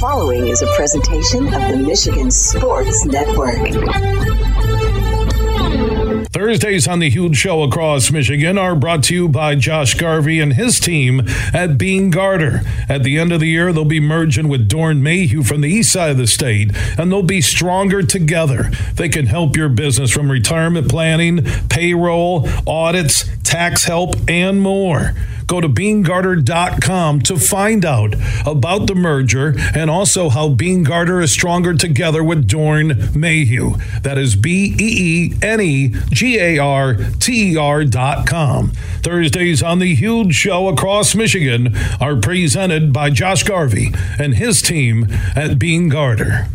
following is a presentation of the Michigan Sports Network. Thursdays on the Huge Show across Michigan are brought to you by Josh Garvey and his team at Beene Garter. At the end of the year, they'll be merging with Doeren Mayhew from the east side of the state, and they'll be stronger together. They can help your business from retirement planning, payroll, audits, tax help, and more. Go to beenegarter.com to find out about the merger and also how Beene Garter is stronger together with Doeren Mayhew. That is B E E N E G A R T E R.com. Thursdays on the Huge Show across Michigan are presented by Josh Garvey and his team at Beene Garter.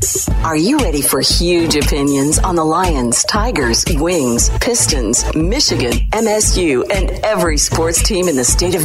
Are you ready for huge opinions on the Lions, Tigers, Wings, Pistons, Michigan, MSU, and every sports team in the state of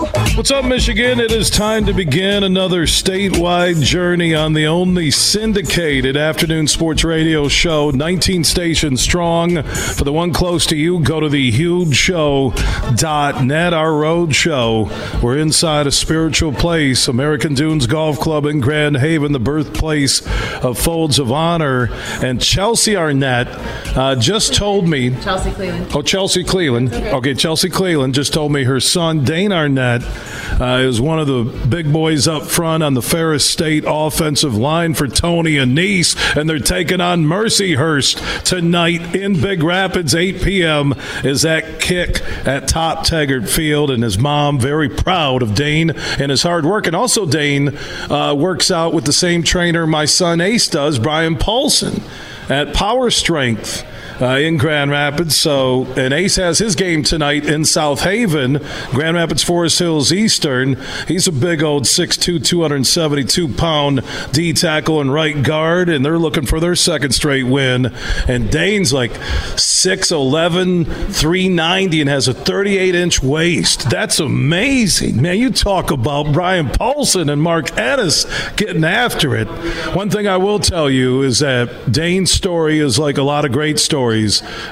What's up, Michigan? It is time to begin another statewide journey on the only syndicated afternoon sports radio show, 19 stations strong. For the one close to you, go to the hugeshow.net, our road show. We're inside a spiritual place, American Dunes Golf Club in Grand Haven, the birthplace of Folds of Honor. And Chelsea Arnett uh, just told me. Chelsea Cleveland. Oh, Chelsea Cleveland. Okay. Chelsea Cleveland just told me her son, Dane Arnett, uh, is one of the big boys up front on the Ferris State offensive line for Tony Annese, and they're taking on Mercyhurst tonight in Big Rapids, 8 p.m. Is that kick at Top Taggart Field, and his mom very proud of Dane and his hard work. And also, Dane uh, works out with the same trainer my son Ace does, Brian Paulson, at Power Strength uh, in Grand Rapids. So, and Ace has his game tonight in South Haven, Grand Rapids Forest Hills Eastern. He's a big old 6'2, 272 pound D tackle and right guard, and they're looking for their second straight win. And Dane's like 6'11, 390, and has a 38 inch waist. That's amazing. Man, you talk about Brian Paulson and Mark Ennis getting after it. One thing I will tell you is that Dane's story is like a lot of great stories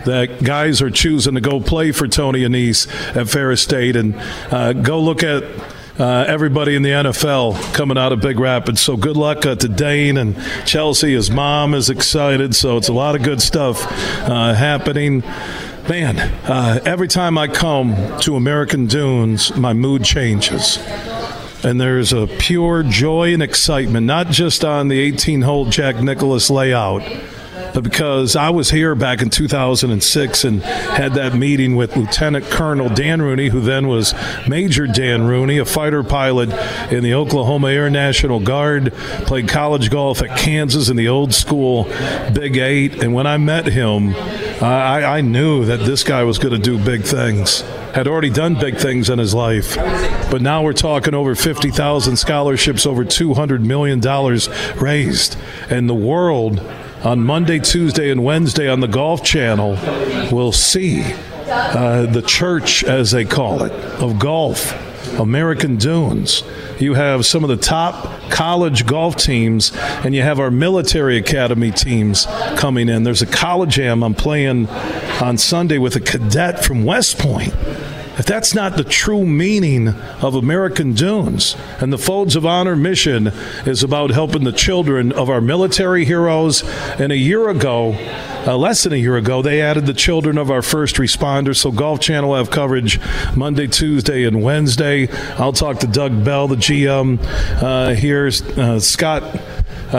that guys are choosing to go play for Tony Annese at Ferris State and uh, go look at. Uh, everybody in the NFL coming out of Big Rapids. So good luck uh, to Dane and Chelsea. His mom is excited. So it's a lot of good stuff uh, happening. Man, uh, every time I come to American Dunes, my mood changes and there's a pure joy and excitement, not just on the 18 hole Jack Nicklaus layout, because I was here back in 2006 and had that meeting with Lieutenant Colonel Dan Rooney, who then was Major Dan Rooney, a fighter pilot in the Oklahoma Air National Guard, played college golf at Kansas in the old school Big Eight. And when I met him, I, I knew that this guy was going to do big things had already done big things in his life. But now we're talking over 50,000 scholarships, over $200 million raised. And the world on Monday, Tuesday, and Wednesday on the Golf Channel we'll see uh, the church, as they call it, of golf, American Dunes. You have some of the top college golf teams, and you have our military academy teams coming in. There's a college am I'm playing on Sunday with a cadet from West Point. If that's not the true meaning of American Dunes, and the Folds of Honor mission is about helping the children of our military heroes, and a year ago, uh, less than a year ago, they added the children of our first responders. So Golf Channel have coverage Monday, Tuesday, and Wednesday. I'll talk to Doug Bell, the GM uh, here. Uh, Scott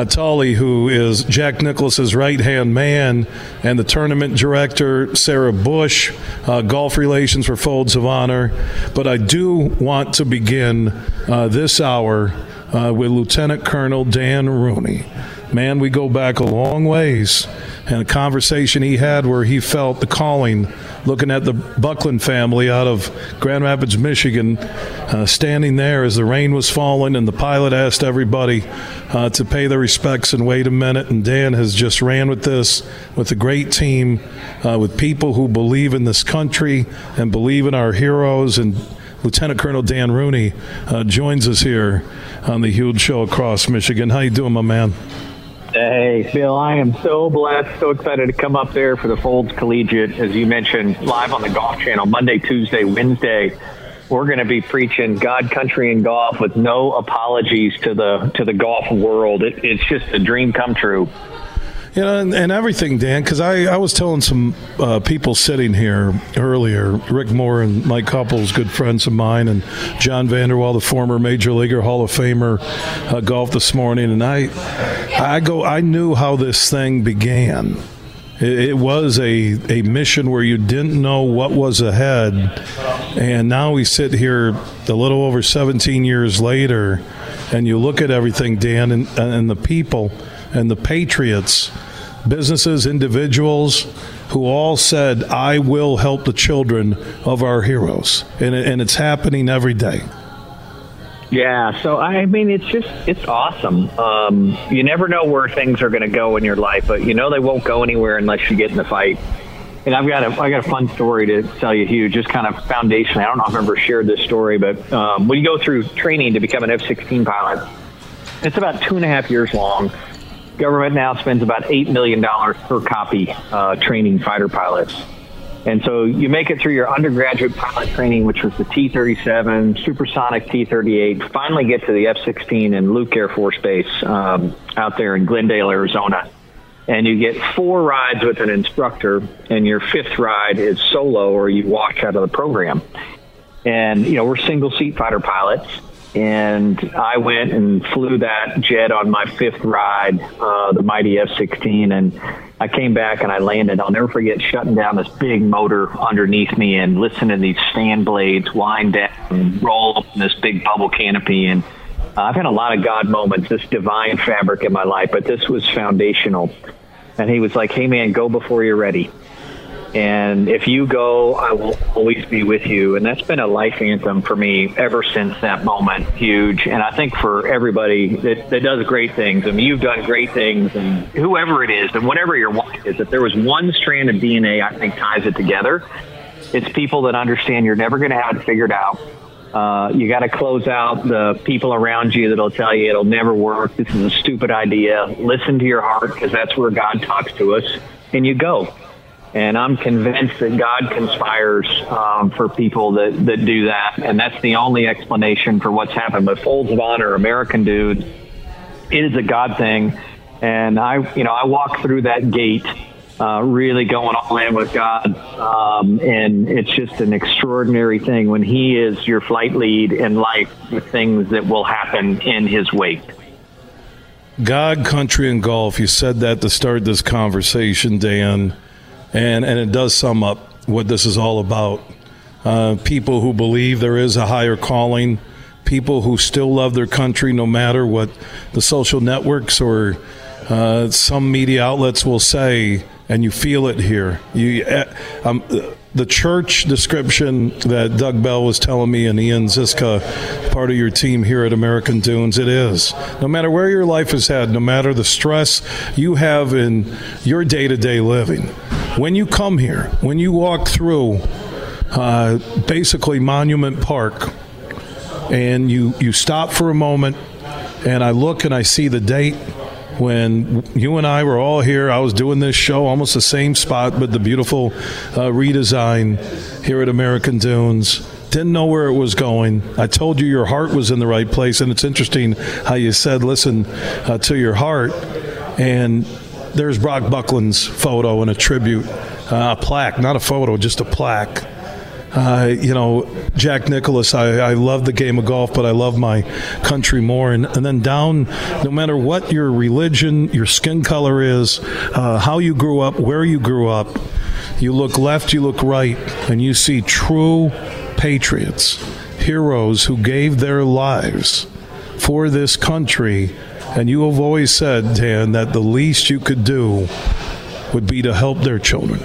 Tully, who is Jack Nicklaus's right hand man, and the tournament director, Sara Bush, uh, golf relations for Folds of Honor. But I do want to begin uh, this hour uh, with Lieutenant Colonel Dan Rooney. Man, we go back a long ways. And a conversation he had where he felt the calling, looking at the Bucklin family out of Grand Rapids, Michigan, uh, standing there as the rain was falling, and the pilot asked everybody uh, to pay their respects and wait a minute. And Dan has just ran with this with a great team, uh, with people who believe in this country and believe in our heroes and Lieutenant Colonel Dan Rooney uh, joins us here on the Huge Show across Michigan. How you doing, my man? Hey, Bill, I am so blessed, so excited to come up there for the Folds Collegiate, as you mentioned, live on the Golf Channel, Monday, Tuesday, Wednesday. We're going to be preaching God, country, and golf with no apologies to the to the golf world. It, it's just a dream come true. You know, and, and everything, Dan, because I, I was telling some uh, people sitting here earlier, Rick Moore and Mike Couples, good friends of mine, and John Vander Wal, the former Major Leaguer, Hall of Famer, uh, golf this morning, and I, I go, I knew how this thing began. It, it was a, a mission where you didn't know what was ahead, and now we sit here a little over 17 years later, and you look at everything, Dan, and, and the people – and the Patriots, businesses, individuals who all said, I will help the children of our heroes. And, and it's happening every day. Yeah, so I mean, it's just it's awesome. Um, you never know where things are going to go in your life, but you know they won't go anywhere unless you get in the fight. And I've got a I got a fun story to tell you, Hugh. Just kind of foundation. I don't know if I've ever shared this story, but um, when you go through training to become an F-16 pilot, it's about two and a half years long government now spends about $8 million per copy uh, training fighter pilots. And so you make it through your undergraduate pilot training, which was the T 37, supersonic T 38, finally get to the F 16 in Luke Air Force Base um, out there in Glendale, Arizona. And you get four rides with an instructor, and your fifth ride is solo or you walk out of the program. And, you know, we're single seat fighter pilots and I went and flew that jet on my fifth ride, uh, the mighty F-16, and I came back and I landed. I'll never forget shutting down this big motor underneath me and listening to these stand blades wind down and roll up in this big bubble canopy. And uh, I've had a lot of God moments, this divine fabric in my life, but this was foundational. And he was like, "Hey man, go before you're ready." And if you go, I will always be with you. And that's been a life anthem for me ever since that moment. Huge. And I think for everybody that, that does great things, I mean, you've done great things, and whoever it is, and whatever your wife is, if there was one strand of DNA I think ties it together, it's people that understand you're never going to have it figured out. Uh, you got to close out the people around you that'll tell you it'll never work. This is a stupid idea. Listen to your heart because that's where God talks to us, and you go. And I'm convinced that God conspires um, for people that, that do that. And that's the only explanation for what's happened. But Folds of Honor, American Dunes, it is a God thing. And I, you know, I walk through that gate uh, really going all in with God. Um, and it's just an extraordinary thing when He is your flight lead in life, the things that will happen in His wake. God, country, and golf. You said that to start this conversation, Dan and and it does sum up what this is all about. Uh, people who believe there is a higher calling, people who still love their country no matter what the social networks or uh, some media outlets will say, and you feel it here. You, uh, um, the church description that Doug Bell was telling me and Ian Ziska, part of your team here at American Dunes, it is. No matter where your life is had, no matter the stress you have in your day to day living, when you come here, when you walk through uh, basically Monument Park, and you, you stop for a moment, and I look and I see the date when you and I were all here. I was doing this show, almost the same spot, but the beautiful uh, redesign here at American Dunes. Didn't know where it was going. I told you your heart was in the right place, and it's interesting how you said, "Listen uh, to your heart." And there's Brock Bucklin's photo and a tribute, uh, a plaque, not a photo, just a plaque. Uh, you know, Jack Nicklaus, I, I love the game of golf, but I love my country more. And, and then down, no matter what your religion, your skin color is, uh, how you grew up, where you grew up, you look left, you look right, and you see true patriots, heroes who gave their lives for this country and you have always said, Dan, that the least you could do would be to help their children.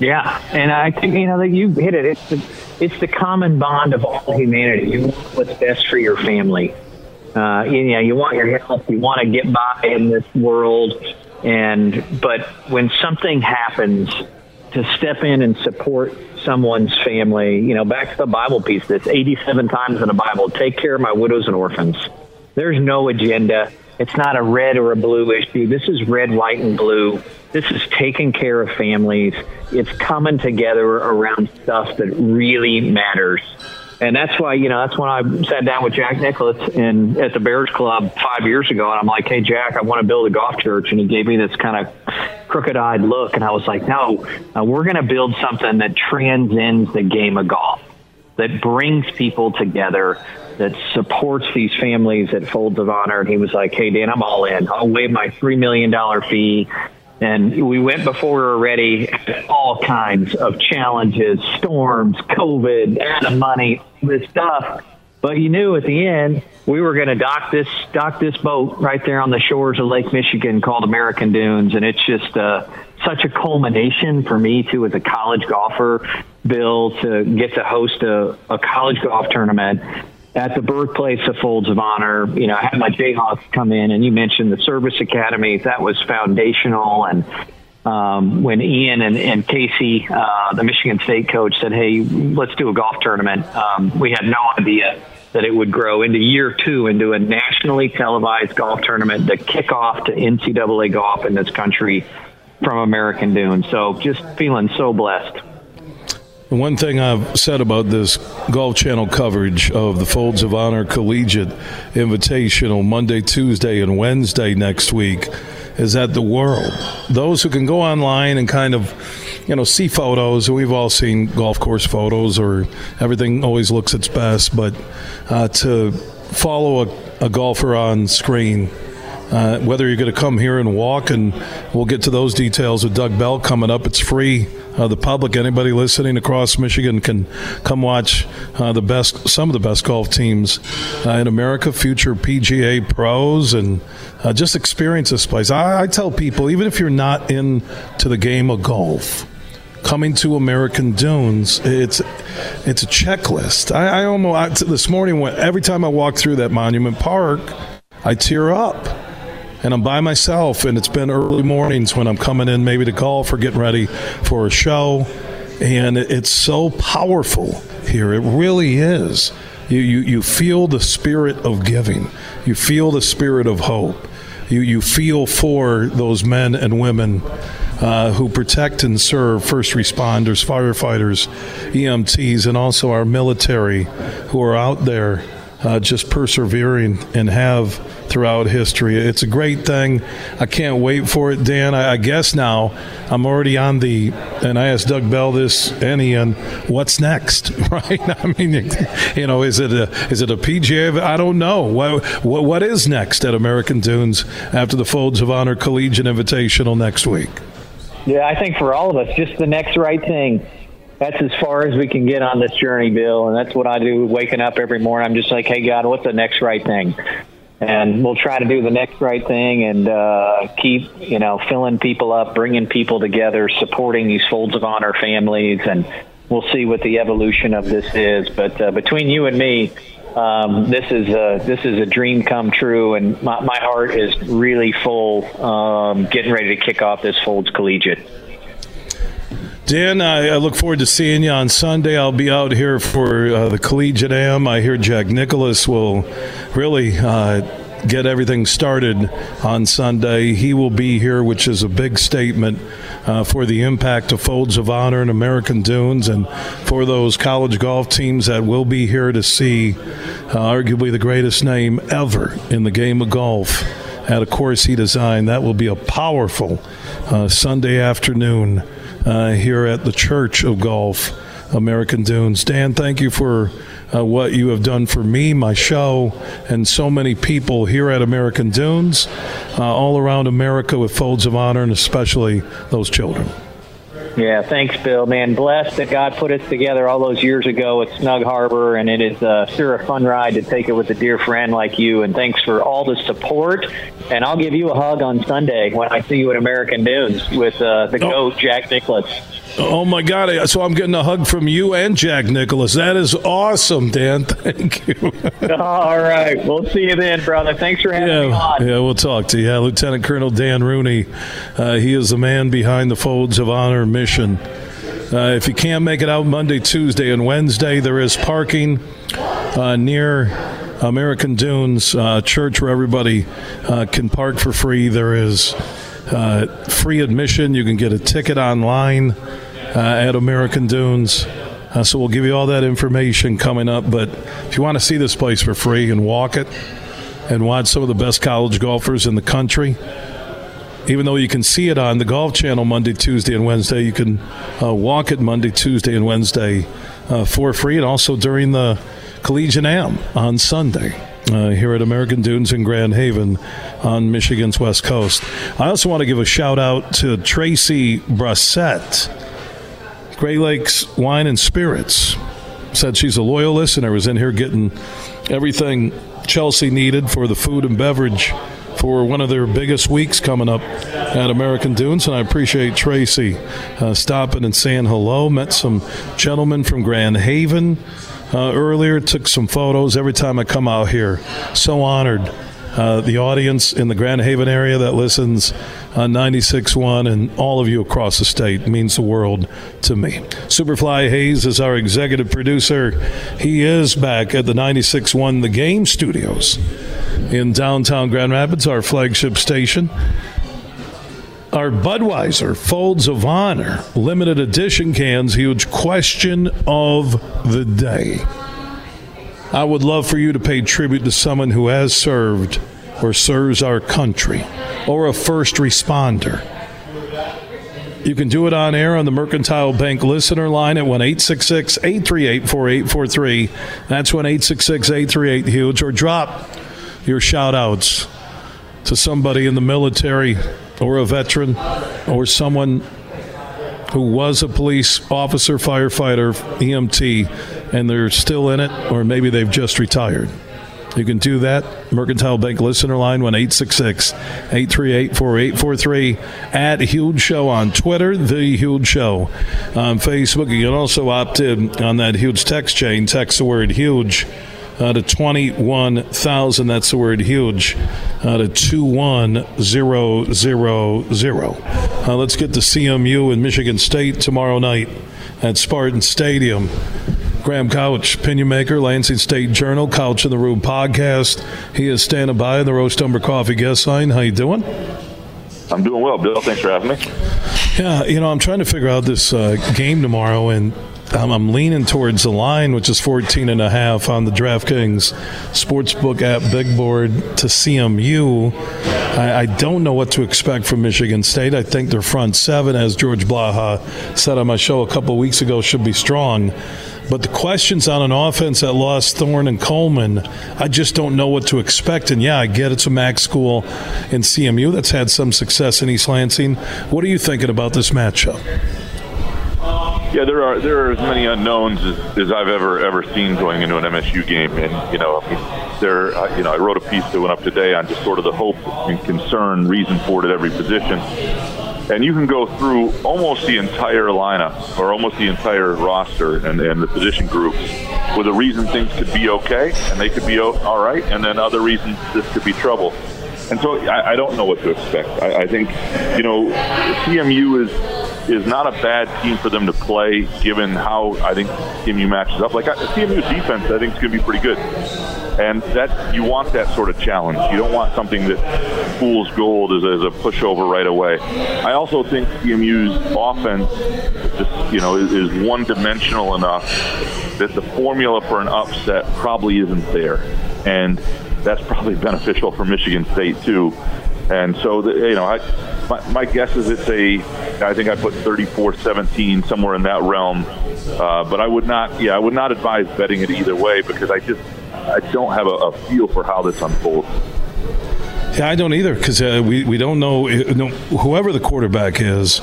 Yeah, and I think you know that you hit it. It's the it's the common bond of all humanity. You want what's best for your family. Uh, you know, you want your health. You want to get by in this world, and but when something happens, to step in and support someone's family. You know, back to the Bible piece. This 87 times in the Bible. Take care of my widows and orphans. There's no agenda. It's not a red or a blue issue. This is red, white, and blue. This is taking care of families. It's coming together around stuff that really matters. And that's why, you know, that's when I sat down with Jack Nicklaus in at the Bears Club five years ago, and I'm like, "Hey, Jack, I want to build a golf church," and he gave me this kind of crooked-eyed look, and I was like, "No, uh, we're going to build something that transcends the game of golf, that brings people together, that supports these families at Folds of Honor." And he was like, "Hey, Dan, I'm all in. I'll waive my three million dollar fee." And we went before we were ready, all kinds of challenges, storms, COVID, out of money, this stuff. But you knew at the end we were going to dock this dock this boat right there on the shores of Lake Michigan called American Dunes, and it's just uh, such a culmination for me too as a college golfer, Bill, to get to host a, a college golf tournament at the birthplace of Folds of Honor. You know, I had my Jayhawks come in, and you mentioned the service academies. That was foundational. And um, when Ian and, and Casey, uh, the Michigan State coach, said, "Hey, let's do a golf tournament," um, we had no idea that it would grow into year two into a nationally televised golf tournament, the kickoff to NCAA golf in this country from American Dunes. So, just feeling so blessed. One thing I've said about this Golf Channel coverage of the Folds of Honor Collegiate Invitational Monday, Tuesday, and Wednesday next week is that the world, those who can go online and kind of, you know, see photos, and we've all seen golf course photos, or everything always looks its best, but uh, to follow a, a golfer on screen uh, whether you're going to come here and walk, and we'll get to those details with Doug Bell coming up. It's free. Uh, the public, anybody listening across Michigan, can come watch uh, the best, some of the best golf teams uh, in America, future PGA pros, and uh, just experience this place. I, I tell people, even if you're not into the game of golf, coming to American Dunes, it's it's a checklist. I, I almost I, this morning, every time I walk through that Monument Park, I tear up and I'm by myself, and it's been early mornings when I'm coming in maybe to golf or getting ready for a show, and it's so powerful here. It really is. You, you, you feel the spirit of giving. You feel the spirit of hope. You, you feel for those men and women uh, who protect and serve first responders, firefighters, EMTs, and also our military who are out there uh, just persevering and have throughout history. It's a great thing. I can't wait for it, Dan. I, I guess now I'm already on the, and I asked Doug Bell this and Ian, what's next, right? I mean, you know, is it a is it a PGA? I don't know. What what, what is next at American Dunes after the Folds of Honor Collegiate Invitational next week? Yeah, I think for all of us, just the next right thing that's as far as we can get on this journey, Bill. And that's what I do waking up every morning. I'm just like, hey, God, what's the next right thing? And we'll try to do the next right thing and uh, keep, you know, filling people up, bringing people together, supporting these folds of honor families. And we'll see what the evolution of this is. But uh, between you and me, um, this is a this is a dream come true, and my, my heart is really full. Um, getting ready to kick off this Folds Collegiate. Dan, I, I, look forward to seeing you on Sunday. I'll be out here for uh, the Collegiate Am. I hear Jack Nicklaus will really uh, get everything started on Sunday. He will be here, which is a big statement uh, for the impact of Folds of Honor and American Dunes and for those college golf teams that will be here to see uh, arguably the greatest name ever in the game of golf at a course he designed. That will be a powerful uh, Sunday afternoon uh, here at the Church of Golf, American Dunes. Dan, thank you for uh, what you have done for me, my show, and so many people here at American Dunes, uh, all around America with Folds of Honor, and especially those children. Yeah, thanks, Bill. Man, blessed that God put us together all those years ago at Snug Harbor, and it is uh, sure a fun ride to take it with a dear friend like you. And thanks for all the support. And I'll give you a hug on Sunday when I see you at American Dunes with uh, the oh. GOAT, Jack Nicklaus. Oh my God! So I'm getting a hug from you and Jack Nicklaus. That is awesome, Dan. Thank you. All right, we'll see you then, brother. Thanks for having yeah, me on. Yeah, we'll talk to you. Yeah, Lieutenant Colonel Dan Rooney. Uh, he is the man behind the folds of honor mission. Uh, if you can't make it out Monday, Tuesday, and Wednesday, there is parking uh, near American Dunes uh, Church where everybody uh, can park for free. There is uh, free admission. You can get a ticket online at American Dunes. Uh, so we'll give you all that information coming up. But if you want to see this place for free and walk it and watch some of the best college golfers in the country, even though you can see it on the Golf Channel Monday, Tuesday, and Wednesday, you can uh, walk it Monday, Tuesday, and Wednesday uh, for free, and also during the Collegiate Am on Sunday. Uh, here at American Dunes in Grand Haven on Michigan's West Coast. I also want to give a shout out to Tracy Brissett Great Lakes Wine and Spirits said she's a loyal listener. Was in here getting everything Chelsea needed for the food and beverage for one of their biggest weeks coming up at American Dunes. And I appreciate Tracy uh, stopping and saying hello. Met some gentlemen from Grand Haven uh, earlier, took some photos. Every time I come out here, so honored uh, the audience in the Grand Haven area that listens Uh, on 96.1 and all of you across the state means the world to me. Superfly Hayes is our executive producer. He is back at the 96.1 The Game Studios in downtown Grand Rapids, our flagship station. Our Budweiser Folds of Honor limited edition cans, huge question of the day. I would love for you to pay tribute to someone who has served or serves our country or a first responder. You can do it on air on the Mercantile Bank listener line at 1 838 4843. That's 1 838 HUGE. Or drop your shout outs to somebody in the military or a veteran or someone who was a police officer, firefighter, EMT, and they're still in it, or maybe they've just retired. You can do that. Mercantile Bank listener line 1 838 4843. At Huge Show on Twitter, The Huge Show on Facebook. You can also opt in on that huge text chain. Text the word huge uh, to 21,000. That's the word huge uh, to 21000. Uh, let's get to CMU in Michigan State tomorrow night at Spartan Stadium. Graham Couch, opinion maker, Lansing State Journal, Couch in the Room podcast. He is standing by the Roast Umber Coffee guest sign. How you doing? I'm doing well, Bill. Thanks for having me. Yeah, you know, I'm trying to figure out this uh, game tomorrow, and I'm, I'm, leaning towards the line, which is 14 and a half on the DraftKings Sportsbook app big board to CMU. I, I, don't know what to expect from Michigan State. I think their front seven, as George Blaha said on my show a couple weeks ago, should be strong. But the questions on an offense that lost Thorne and Coleman, I just don't know what to expect. And yeah, I get it's a MAC school in CMU that's had some success in East Lansing. What are you thinking about this matchup? Yeah, there are there are as many unknowns as, as I've ever ever seen going into an MSU game, and you know, I mean, there, uh, you know, I wrote a piece that went up today on just sort of the hope and concern, reason for it at every position and you can go through almost the entire lineup or almost the entire roster and, and the position groups with a reason things could be okay and they could be all right, and then other reasons this could be trouble. And so I, I don't know what to expect. I, I think, you know, CMU is is not a bad team for them to play, given how I think CMU matches up. Like CMU's defense, I think is going to be pretty good and that you want that sort of challenge. You don't want something that fool's gold as, as a pushover right away. I also think CMU's offense, just you know, is, is one-dimensional enough that the formula for an upset probably isn't there, and that's probably beneficial for Michigan State too. And so, the, you know, I, my, my, guess is it's a, I think I put 34-17 somewhere in that realm. Uh, but I would not, yeah, I would not advise betting it either way because I just, I don't have a, a feel for how this unfolds. I don't either because uh, we, we don't know, uh, whoever the quarterback is.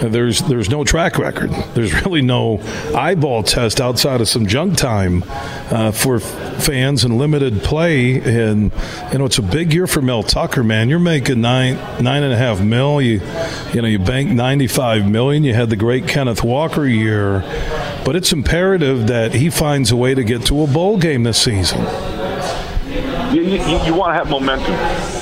There's there's no track record. There's really no eyeball test outside of some junk time uh, for fans and limited play. And you know it's a big year for Mel Tucker, man. You're making nine nine and a half mil. You you know you bank ninety five million. You had the great Kenneth Walker year, but it's imperative that he finds a way to get to a bowl game this season you, you want to have momentum,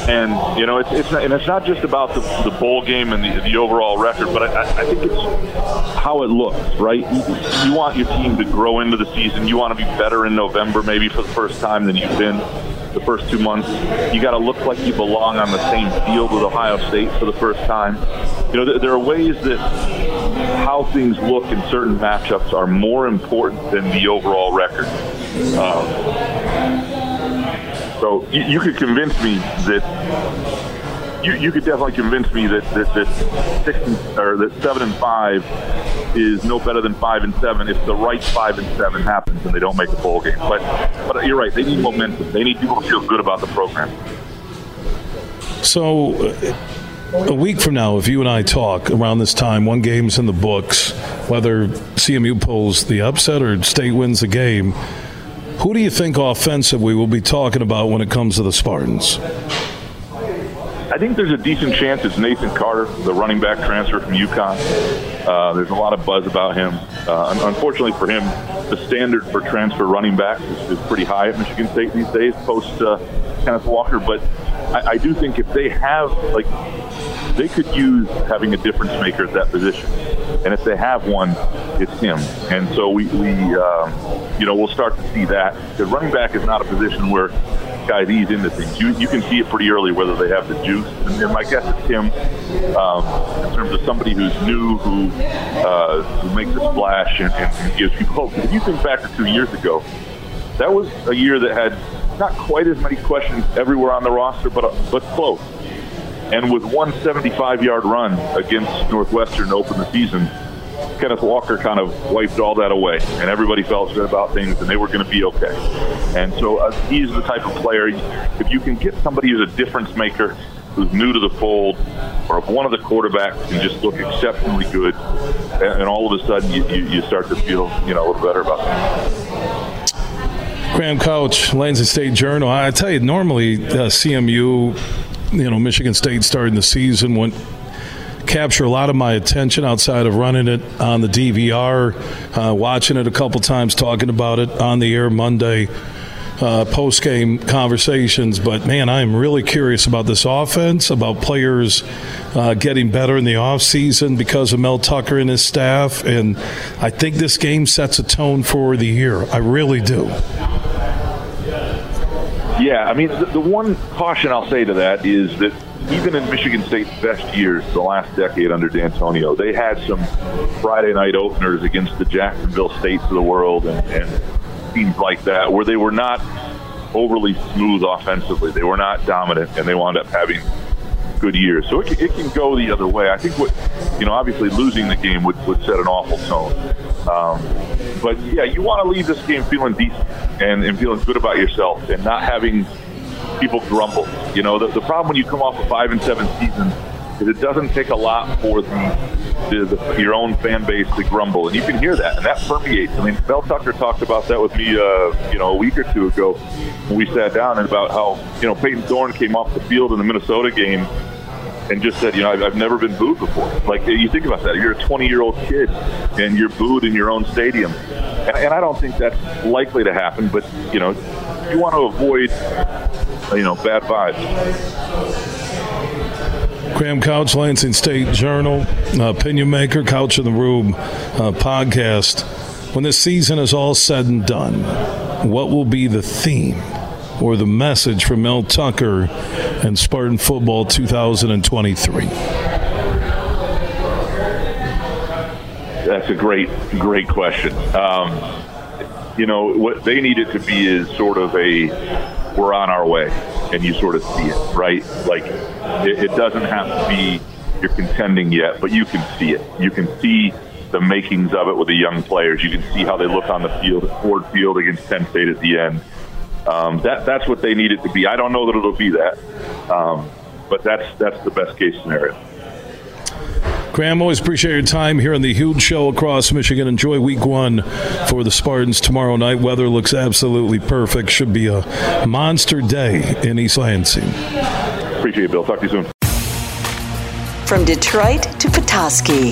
and you know it's, it's not, and it's not just about the, the bowl game and the, the overall record, but I, I think it's how it looks, right? You, you want your team to grow into the season. You want to be better in November, maybe for the first time than you've been the first two months. You got to look like you belong on the same field with Ohio State for the first time. You know, there, there are ways that how things look in certain matchups are more important than the overall record. Um, so you, you could convince me that you, you could definitely convince me that that, that six and, or that seven and five is no better than five and seven if the right five and seven happens and they don't make a bowl game. But but you're right. They need momentum. They need people to feel good about the program. So. A week from now, if you and I talk around this time, one game's in the books, whether CMU pulls the upset or state wins the game, who do you think offensively we'll be talking about when it comes to the Spartans? I think there's a decent chance it's Nathan Carter, the running back transfer from UConn. Uh, there's a lot of buzz about him. Uh, unfortunately for him, the standard for transfer running backs is, is pretty high at Michigan State these days, post uh, Kenneth Walker. But I, I do think if they have, like, they could use having a difference maker at that position. And if they have one, it's him. And so we, we um, you know, we'll start to see that. Because running back is not a position where guys ease into things. You, you can see it pretty early whether they have the juice. And, and my guess is him, um, in terms of somebody who's new, who uh, who makes a splash and, and, gives people hope. If you think back to two years ago, that was a year that had not quite as many questions everywhere on the roster, but but close. And with one 75-yard run against Northwestern to open the season, Kenneth Walker kind of wiped all that away, and everybody felt good about things, and they were going to be okay. And so uh, he's the type of player. If you can get somebody who's a difference maker, who's new to the fold, or if one of the quarterbacks can just look exceptionally good, and, and all of a sudden you, you, you, start to feel you know a little better about things. Graham Couch, Lansing State Journal. I tell you, normally uh, CMU, you know, Michigan State starting the season went capture a lot of my attention outside of running it on the DVR, uh, watching it a couple times, talking about it on the air Monday. Uh, post game conversations, but man, I'm really curious about this offense, about players uh, getting better in the offseason because of Mel Tucker and his staff. And I think this game sets a tone for the year. I really do. Yeah, I mean, the, the one caution I'll say to that is that even in Michigan State's best years, the last decade under Dantonio, they had some Friday night openers against the Jacksonville States of the world and, and teams like that, where they were not overly smooth offensively. They were not dominant, and they wound up having good years. So it, it can go the other way. I think what, you know, obviously losing the game would, would set an awful tone. Um, but yeah, you want to leave this game feeling decent and, and feeling good about yourself and not having people grumble. You know, the, the problem when you come off a five and seven season is it doesn't take a lot for the, the, your own fan base to grumble, and you can hear that, and that permeates. I mean, Mel Tucker talked about that with me, uh, you know, a week or two ago when we sat down, and about how you know Payton Thorne came off the field in the Minnesota game and just said, you know, I've, I've never been booed before. Like you think about that, you're a 20 year old kid and you're booed in your own stadium, and, and I don't think that's likely to happen. But you know, you want to avoid you know, bad vibes. Graham Couch, Lansing State Journal, uh, opinion maker, Couch in the Room uh, podcast. When this season is all said and done, what will be the theme or the message from Mel Tucker and Spartan Football 2023? That's a great, great question. Um, you know, what they need it to be is sort of a we're on our way, and you sort of see it, right? Like it, it doesn't have to be you're contending yet, but you can see it. You can see the makings of it with the young players. You can see how they look on the field, Ford Field against Penn State at the end. Um, that that's what they need it to be. I don't know that it'll be that, um, but that's that's the best case scenario. Graham, always appreciate your time here on the huge show across Michigan. Enjoy week one for the Spartans tomorrow night. Weather looks absolutely perfect. Should be a monster day in East Lansing. Appreciate it, Bill. Talk to you soon. From Detroit to Petoskey,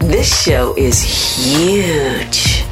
this show is huge.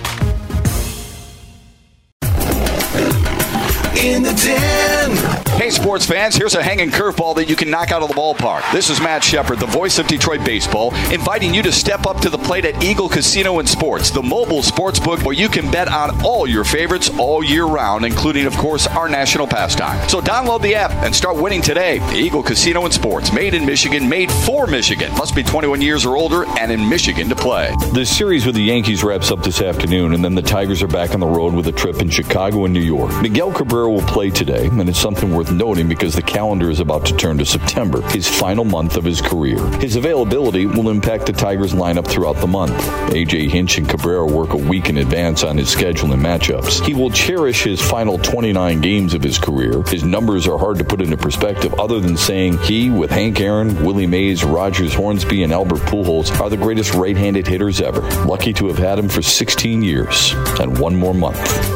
In the den. Hey, sports fans, here's a hanging curveball that you can knock out of the ballpark. This is Matt Shepard, the voice of Detroit Baseball, inviting you to step up to the plate at Eagle Casino and Sports, the mobile sports book where you can bet on all your favorites all year round, including, of course, our national pastime. So download the app and start winning today. Eagle Casino and Sports, made in Michigan, made for Michigan. Must be 21 years or older and in Michigan to play. The series with the Yankees wraps up this afternoon, and then the Tigers are back on the road with a trip in Chicago and New York. Miguel Cabrera will play today, and it's something worth noting because the calendar is about to turn to September, his final month of his career. His availability will impact the Tigers lineup throughout the month. AJ Hinch and Cabrera work a week in advance on his schedule and matchups. He will cherish his final 29 games of his career. His numbers are hard to put into perspective other than saying he, with Hank Aaron, Willie Mays, Rogers Hornsby, and Albert Pujols, are the greatest right-handed hitters ever. Lucky to have had him for 16 years and one more month.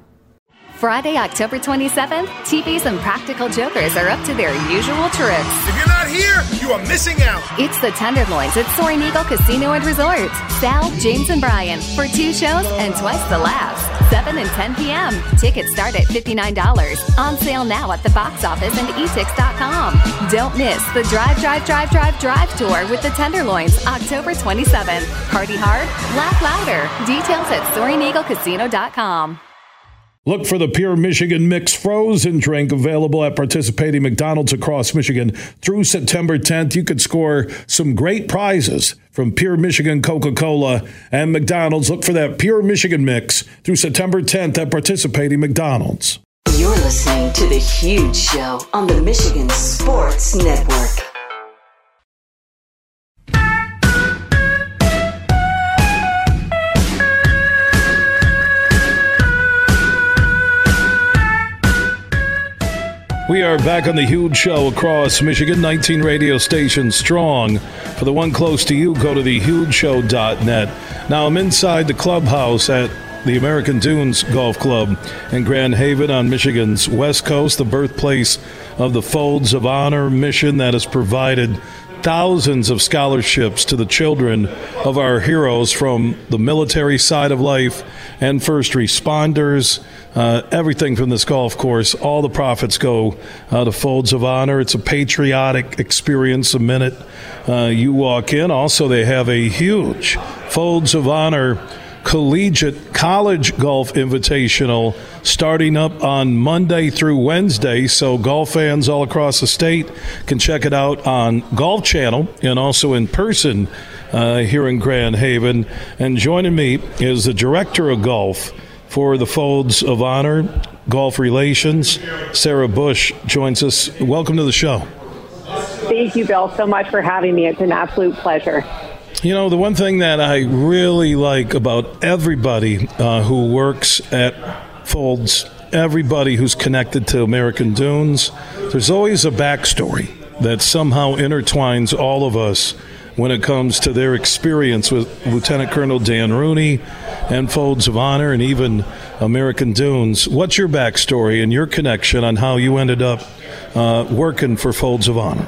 Friday, October 27th, TVs Impractical Jokers are up to their usual tricks. If you're not here, you are missing out. It's the Tenderloins at Soaring Eagle Casino and Resort. Sal, James, and Brian for two shows and twice the laughs. 7 and 10 p.m. Tickets start at $59. On sale now at the box office and etix.com. Don't miss the Drive, Drive, Drive, Drive, Drive tour with the Tenderloins October 27th. Party hard, laugh louder. Details at SoaringEagleCasino.com. Look for the Pure Michigan Mix Frozen drink available at participating McDonald's across Michigan through September 10th. You could score some great prizes from Pure Michigan Coca Cola and McDonald's. Look for that Pure Michigan Mix through September 10th at participating McDonald's. You're listening to The Huge Show on the Michigan Sports Network. Are back on the huge show across Michigan, 19 radio stations strong. For the one close to you, go to thehugeshow.net. Now I'm inside the clubhouse at the American Dunes Golf Club in Grand Haven on Michigan's west coast, the birthplace of the Folds of Honor mission that has provided thousands of scholarships to the children of our heroes from the military side of life and first responders. Uh, everything from this golf course, all the profits go uh, to Folds of Honor. It's a patriotic experience the minute uh, you walk in. Also, they have a huge Folds of Honor collegiate college golf invitational starting up on Monday through Wednesday. So, golf fans all across the state can check it out on Golf Channel and also in person uh, here in Grand Haven. And joining me is the director of golf for the Folds of Honor, Golf Relations. Sara Bush joins us. Welcome to the show. Thank you, Bill, so much for having me. It's an absolute pleasure. You know, the one thing that I really like about everybody uh, who works at Folds, everybody who's connected to American Dunes, there's always a backstory that somehow intertwines all of us when it comes to their experience with Lieutenant Colonel Dan Rooney and Folds of Honor and even American Dunes. What's your backstory and your connection on how you ended up uh, working for Folds of Honor?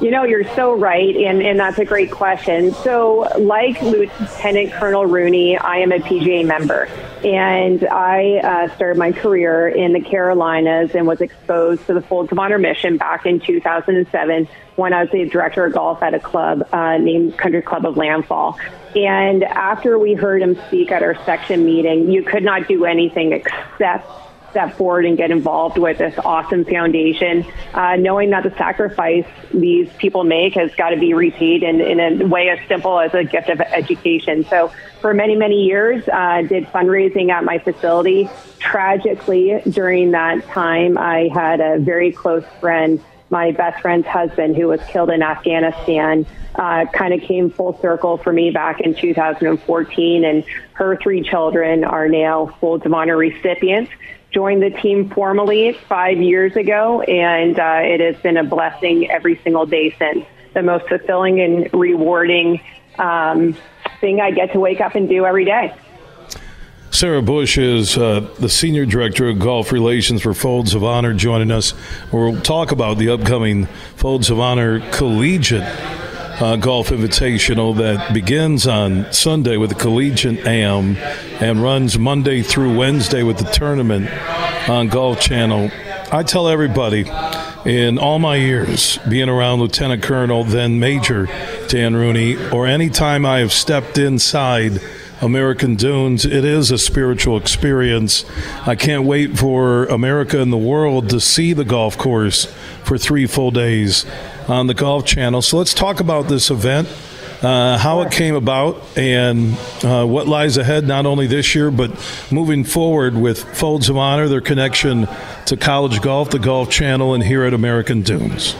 You know, you're so right, and, and that's a great question. So, like Lieutenant Colonel Rooney, I am a PGA member, and I uh, started my career in the Carolinas and was exposed to the Folds of Honor mission back in 2007 when I was the director of golf at a club uh, named Country Club of Landfall. And after we heard him speak at our section meeting, you could not do anything except step forward and get involved with this awesome foundation, uh, knowing that the sacrifice these people make has got to be repaid in, in a way as simple as a gift of education. So for many, many years, uh, did fundraising at my facility. Tragically, during that time, I had a very close friend my best friend's husband, who was killed in Afghanistan, uh, kind of came full circle for me back in 2014. And her three children are now of Honor recipients joined the team formally five years ago, and uh, it has been a blessing every single day since. The most fulfilling and rewarding um, thing I get to wake up and do every day. Sara Bush is uh, the Senior Director of Golf Relations for Folds of Honor joining us. We'll talk about the upcoming Folds of Honor Collegiate uh, Golf Invitational that begins on Sunday with the Collegiate Am and runs Monday through Wednesday with the tournament on Golf Channel. I tell everybody in all my years being around Lieutenant Colonel, then Major Dan Rooney, or any time I have stepped inside American Dunes, it is a spiritual experience. I can't wait for America and the world to see the golf course for three full days on the Golf Channel. So let's talk about this event. Uh, how it came about and uh, what lies ahead, not only this year, but moving forward with Folds of Honor, their connection to college golf, the Golf Channel, and here at American Dunes.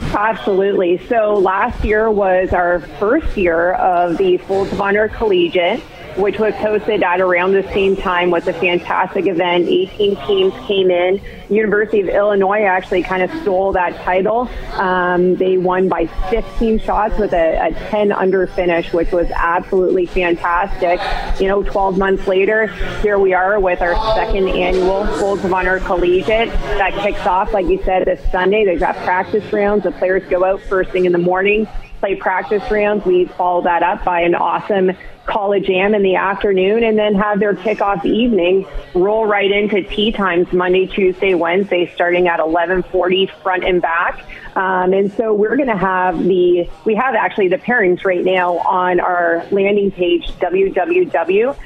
Absolutely. So last year was our first year of the Folds of Honor Collegiate which was hosted at around the same time was a fantastic event. 18 teams came in. University of Illinois actually kind of stole that title. Um, they won by 15 shots with a, a 10 under finish, which was absolutely fantastic. You know, 12 months later, here we are with our second annual Folds of Honor Collegiate that kicks off, like you said, this Sunday. They've got practice rounds. The players go out first thing in the morning play practice rounds. We follow that up by an awesome college am in the afternoon and then have their kickoff evening roll right into tee times Monday, Tuesday, Wednesday, starting at 1140 front and back. Um, and so we're going to have the, we have actually the pairings right now on our landing page, www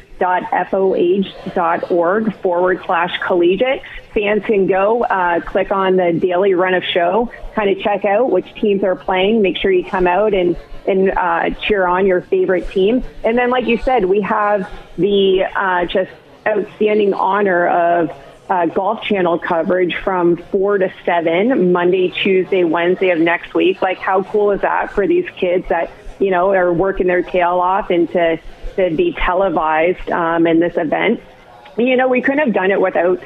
foh.org forward slash collegiate. Fans can go, uh, click on the daily run of show, kind of check out which teams are playing. Make sure you come out and, and uh, cheer on your favorite team. And then, like you said, we have the uh, just outstanding honor of uh, Golf Channel coverage from 4 to 7, Monday, Tuesday, Wednesday of next week. Like, how cool is that for these kids that, you know, are working their tail off and to to be televised um, in this event. You know, we couldn't have done it without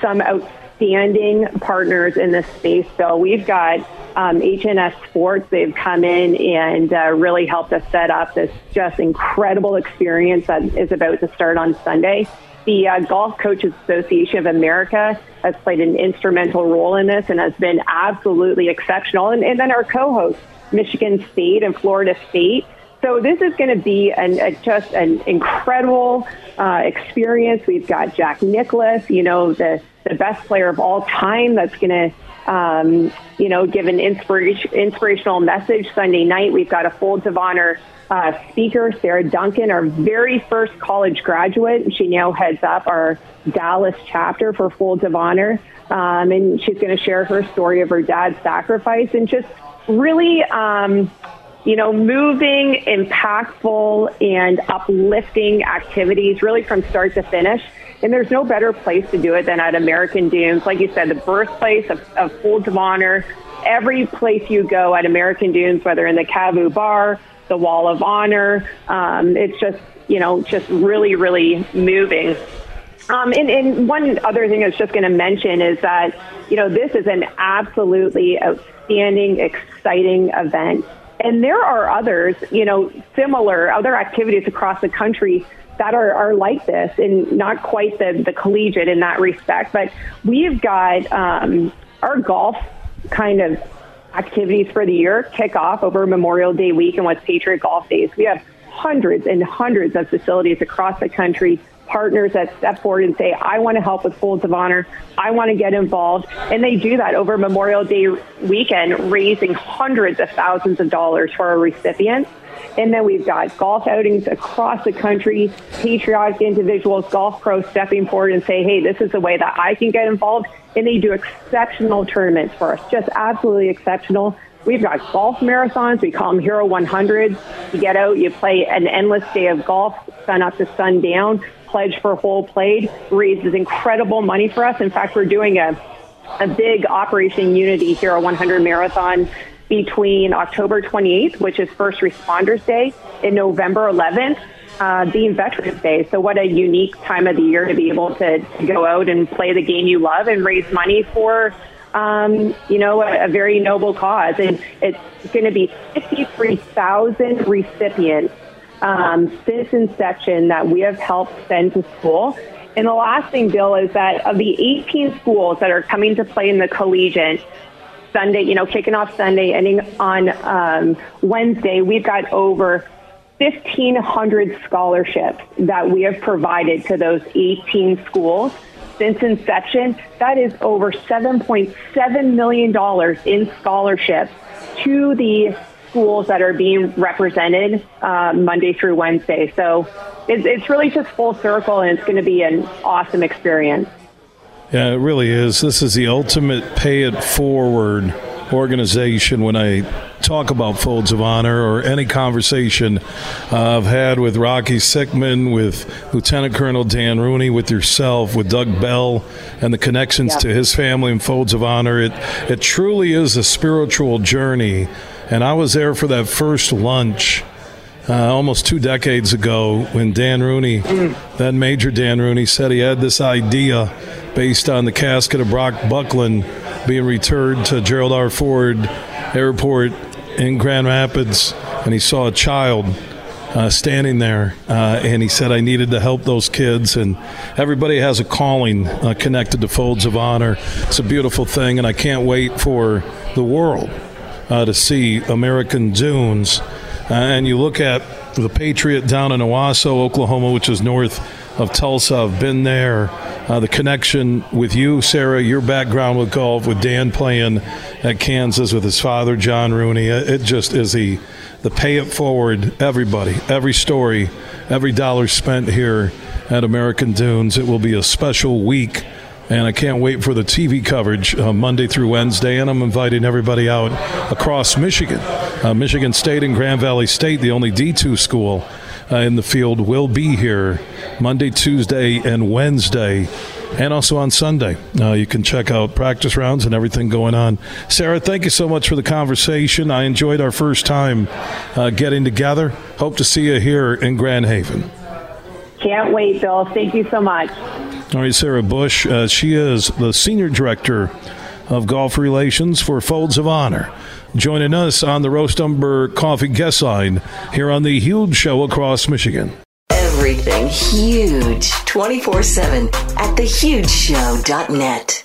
some outstanding partners in this space. So we've got um, HNS Sports. They've come in and uh, really helped us set up this just incredible experience that is about to start on Sunday. The uh, Golf Coaches Association of America has played an instrumental role in this and has been absolutely exceptional. And, and then our co-hosts, Michigan State and Florida State, so this is going to be an, a, just an incredible uh, experience. We've got Jack Nicklaus, you know, the, the best player of all time that's going to, um, you know, give an inspiration, inspirational message Sunday night. We've got a Folds of Honor uh, speaker, Sarah Duncan, our very first college graduate. She now heads up our Dallas chapter for Folds of Honor. Um, and she's going to share her story of her dad's sacrifice and just really um, you know, moving, impactful, and uplifting activities really from start to finish. And there's no better place to do it than at American Dunes. Like you said, the birthplace of, of Folds of Honor. Every place you go at American Dunes, whether in the Cavu Bar, the Wall of Honor, um, it's just, you know, just really, really moving. Um, and, and one other thing I was just going to mention is that, you know, this is an absolutely outstanding, exciting event And there are others, you know, similar other activities across the country that are, are like this and not quite the, the collegiate in that respect. But we've got um, our golf kind of activities for the year kick off over Memorial Day week and what's Patriot Golf Days. We have hundreds and hundreds of facilities across the country partners that step forward and say, I want to help with Folds of Honor. I want to get involved. And they do that over Memorial Day weekend, raising hundreds of thousands of dollars for our recipients. And then we've got golf outings across the country, patriotic individuals, golf pros stepping forward and say, hey, this is the way that I can get involved. And they do exceptional tournaments for us, just absolutely exceptional. We've got golf marathons. We call them Hero 100s. You get out, you play an endless day of golf, sun up to sun down pledge for whole played raises incredible money for us. In fact, we're doing a, a big Operation Unity Hero 100 marathon between October 28th, which is First Responders Day, and November 11th, uh, being Veterans Day. So, what a unique time of the year to be able to, to go out and play the game you love and raise money for, um, you know, a, a very noble cause. And it's going to be 53,000 recipients um, since inception that we have helped send to school. And the last thing, Bill, is that of the 18 schools that are coming to play in the collegiate, Sunday, you know, kicking off Sunday, ending on um, Wednesday, we've got over 1,500 scholarships that we have provided to those 18 schools since inception. That is over $7.7 million in scholarships to the schools that are being represented uh, Monday through Wednesday. So it's, it's really just full circle, and it's going to be an awesome experience. Yeah, it really is. This is the ultimate pay it forward organization when I talk about Folds of Honor or any conversation uh, I've had with Rocky Sickman, with Lieutenant Colonel Dan Rooney, with yourself, with Doug Bell, and the connections yeah. to his family and Folds of Honor. It, it truly is a spiritual journey and I was there for that first lunch uh, almost two decades ago when Dan Rooney, then Major Dan Rooney, said he had this idea based on the casket of Brock Bucklin being returned to Gerald R. Ford Airport in Grand Rapids, and he saw a child. Uh, standing there, uh, and he said, I needed to help those kids. And everybody has a calling uh, connected to Folds of Honor. It's a beautiful thing, and I can't wait for the world uh, to see American Dunes. Uh, and you look at the Patriot down in Owasso, Oklahoma, which is north of Tulsa. I've been there. Uh, the connection with you, Sara, your background with golf, with Dan playing at Kansas with his father, John Rooney. It just is the the pay it forward. Everybody, every story, every dollar spent here at American Dunes. It will be a special week and I can't wait for the TV coverage uh, Monday through Wednesday. And I'm inviting everybody out across Michigan. Uh, Michigan State and Grand Valley State, the only D2 school uh, in the field, will be here Monday, Tuesday, and Wednesday. And also on Sunday. Uh, you can check out practice rounds and everything going on. Sara, thank you so much for the conversation. I enjoyed our first time uh, getting together. Hope to see you here in Grand Haven. Can't wait, Bill. Thank you so much. All right, Sara Bush. Uh, she is the Senior Director of Golf Relations for Folds of Honor. Joining us on the Roast Umber Coffee Guest Line here on the Huge Show across Michigan. Everything huge 24 7 at thehugeshow.net.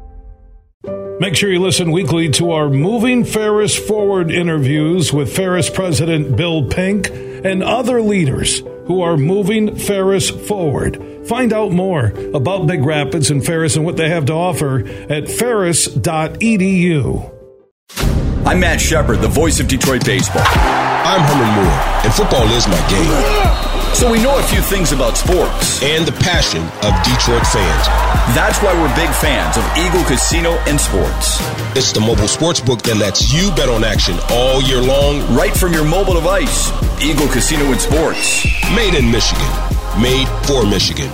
Make sure you listen weekly to our Moving Ferris Forward interviews with Ferris President Bill Pink and other leaders who are moving Ferris forward. Find out more about Big Rapids and Ferris and what they have to offer at ferris.edu. I'm Matt Shepard, the voice of Detroit baseball. I'm Herman Moore, and football is my game. So we know a few things about sports and the passion of Detroit fans. That's why we're big fans of Eagle Casino and Sports. It's the mobile sports book that lets you bet on action all year long, right from your mobile device. Eagle Casino and Sports. Made in Michigan. Made for Michigan.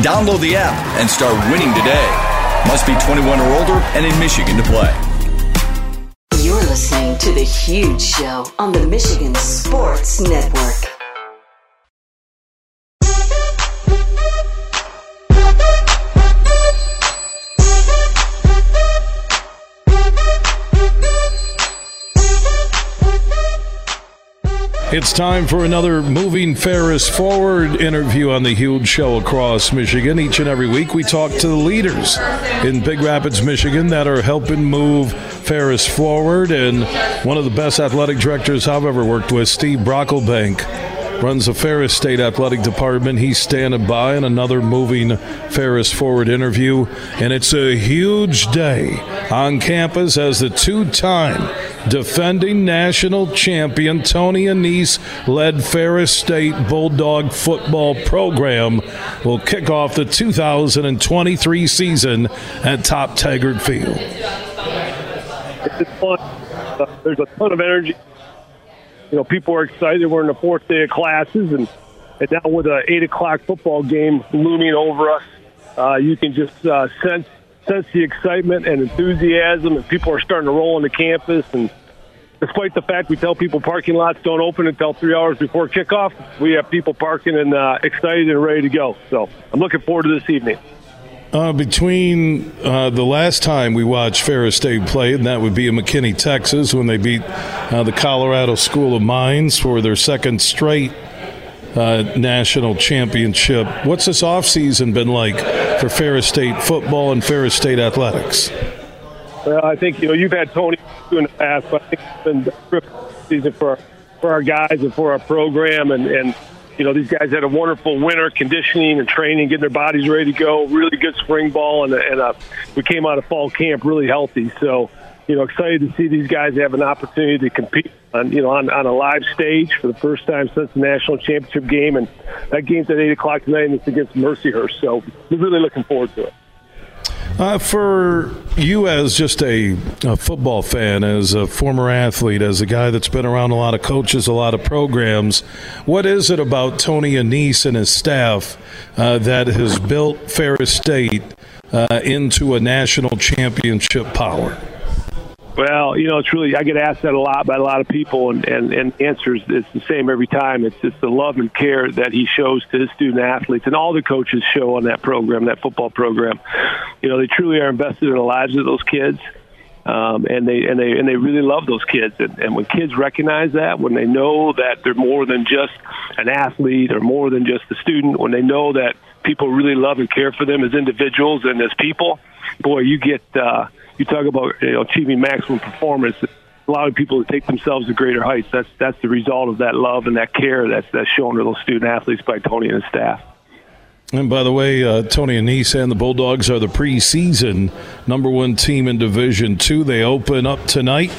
Download the app and start winning today. Must be 21 or older and in Michigan to play. Listening to The Huge Show on the Michigan Sports Network. It's time for another Moving Ferris Forward interview on the huge show across Michigan. Each and every week, we talk to the leaders in Big Rapids, Michigan that are helping move Ferris forward. And one of the best athletic directors I've ever worked with, Steve Brockelbank, runs the Ferris State Athletic Department. He's standing by in another moving Ferris forward interview. And it's a huge day on campus as the two time defending national champion Tony Annese led Ferris State Bulldog football program will kick off the 2023 season at Top Taggart Field. It's fun. Uh, there's a ton of energy. You know, people are excited. We're in the fourth day of classes, and, and now with an eight o'clock football game looming over us, uh, you can just uh, sense sense the excitement and enthusiasm, and people are starting to roll into campus. And despite the fact we tell people parking lots don't open until three hours before kickoff, we have people parking and uh, excited and ready to go. So I'm looking forward to this evening. Uh, between uh, the last time we watched Ferris State play, and that would be in McKinney, Texas, when they beat uh, the Colorado School of Mines for their second straight uh, national championship. What's this offseason been like for Ferris State football and Ferris State athletics? Well, I think you know you've had Tony in the past, but I think it's been a season for for our guys and for our program, and and you know these guys had a wonderful winter conditioning and training, getting their bodies ready to go. Really good spring ball, and and uh, we came out of fall camp really healthy. So you know, excited to see these guys have an opportunity to compete on, you know, on, on a live stage for the first time since the national championship game. And that game's at 8 o'clock tonight, and it's against Mercyhurst. So we're really looking forward to it. Uh, for you, as just a, a, football fan, as a former athlete, as a guy that's been around a lot of coaches, a lot of programs, what is it about Tony Annese and his staff uh, that has built Ferris State uh, into a national championship power? Well, you know, it's really I get asked that a lot by a lot of people, and and and the answer is it's the same every time. It's just the love and care that he shows to his student athletes, and all the coaches show on that program, that football program. You know, they truly are invested in the lives of those kids. Um, and they and they and they really love those kids. And, and when kids recognize that, when they know that they're more than just an athlete or more than just a student, when they know that people really love and care for them as individuals and as people, boy, you get uh, you talk about you know, achieving maximum performance. Allowing people to take themselves to greater heights. That's that's the result of that love and that care that's that's shown to those student athletes by Tony and his staff. And by the way, uh, Tony Annese and the Bulldogs are the preseason number one team in Division Two. They open up tonight,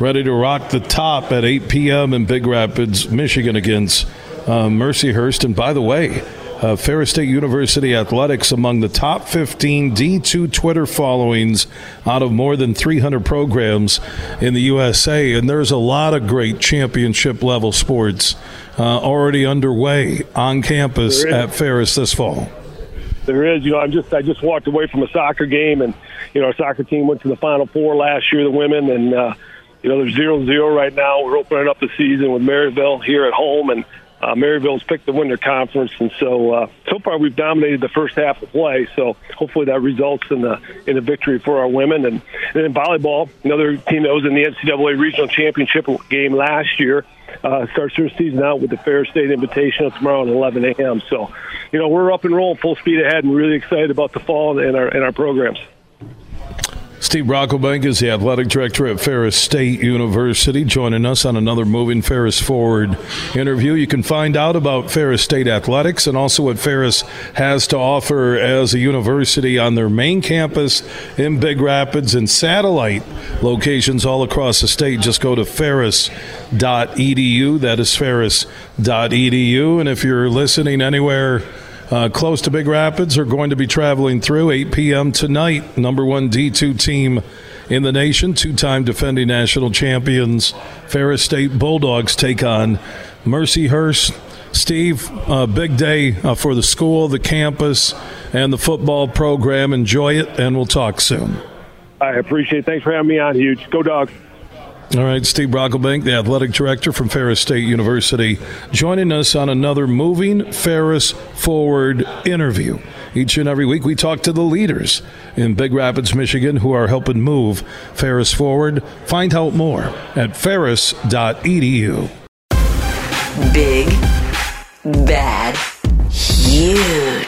ready to rock the top at 8 p.m. in Big Rapids, Michigan, against uh, Mercyhurst. And by the way, uh, Ferris State University athletics among the top 15 D2 Twitter followings out of more than 300 programs in the USA. And there's a lot of great championship level sports uh, already underway on campus at Ferris this fall. There is. You know, I'm just I just walked away from a soccer game, and you know, our soccer team went to the Final Four last year, the women, and uh, you know, they're zero zero right now. We're opening up the season with Maryville here at home, and uh, Maryville's picked the winter conference, and so uh, so far we've dominated the first half of play. So hopefully that results in a in a victory for our women. And, and volleyball, another team that was in the NCAA regional championship game last year uh, starts their season out with the Ferris State Invitational tomorrow at 11 a.m. So you know we're up and rolling, full speed ahead, and really excited about the fall and our and our programs. Steve Brockelbank is the athletic director at Ferris State University, joining us on another Moving Ferris Forward interview. You can find out about Ferris State athletics and also what Ferris has to offer as a university on their main campus in Big Rapids and satellite locations all across the state. Just go to ferris.edu. That is ferris.edu. And if you're listening anywhere, uh, close to Big Rapids are going to be traveling through 8 p.m. tonight. Number one D2 team in the nation, two time defending national champions, Ferris State Bulldogs take on Mercyhurst. Steve, uh, big day uh, for the school, the campus, and the football program. Enjoy it, and we'll talk soon. I appreciate it. Thanks for having me on, Huge. Go, dogs. All right, Steve Brockelbank, the athletic director from Ferris State University, joining us on another Moving Ferris Forward interview. Each and every week, we talk to the leaders in Big Rapids, Michigan, who are helping move Ferris forward. Find out more at ferris.edu. Big, bad, huge.